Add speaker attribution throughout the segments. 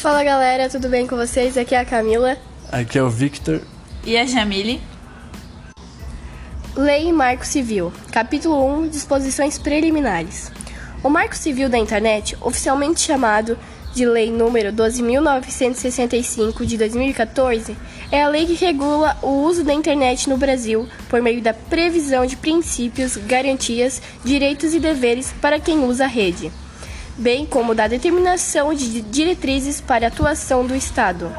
Speaker 1: Fala galera, tudo bem com vocês? Aqui é a Camila.
Speaker 2: Aqui é o Victor.
Speaker 3: E a Jamile.
Speaker 1: Lei e Marco Civil, capítulo 1 Disposições Preliminares. O Marco Civil da Internet, oficialmente chamado de Lei número 12.965 de 2014, é a lei que regula o uso da internet no Brasil por meio da previsão de princípios, garantias, direitos e deveres para quem usa a rede, bem como da determinação de diretrizes para a atuação do Estado.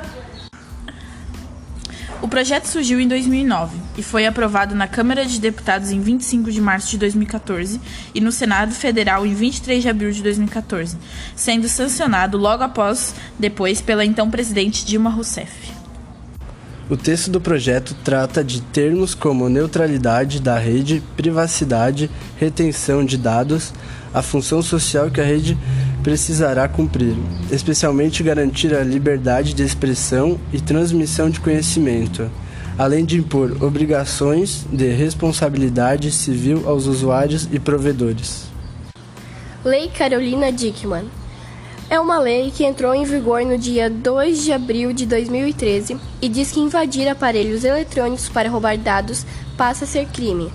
Speaker 3: O projeto surgiu em 2009 e foi aprovado na Câmara de Deputados em 25 de março de 2014 e no Senado Federal em 23 de abril de 2014, sendo sancionado logo após depois pela então presidente Dilma Rousseff.
Speaker 2: O texto do projeto trata de termos como neutralidade da rede, privacidade, retenção de dados, a função social que a rede precisará cumprir, especialmente garantir a liberdade de expressão e transmissão de conhecimento, além de impor obrigações de responsabilidade civil aos usuários e provedores.
Speaker 1: Lei Carolina Dickmann é uma lei que entrou em vigor no dia 2 de abril de 2013 e diz que invadir aparelhos eletrônicos para roubar dados passa a ser crime.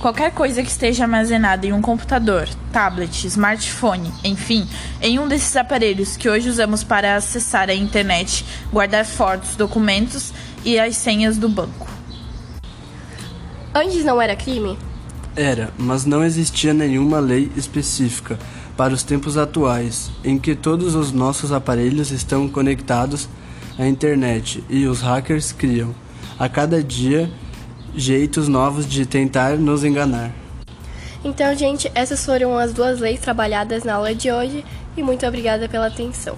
Speaker 3: Qualquer coisa que esteja armazenada em um computador, tablet, smartphone, enfim, em um desses aparelhos que hoje usamos para acessar a internet, guardar fotos, documentos e as senhas do banco.
Speaker 1: Antes não era crime?
Speaker 2: Era, mas não existia nenhuma lei específica para os tempos atuais, em que todos os nossos aparelhos estão conectados à internet e os hackers criam, a cada dia, jeitos novos de tentar nos enganar.
Speaker 1: Então, gente, essas foram as duas leis trabalhadas na aula de hoje e muito obrigada pela atenção.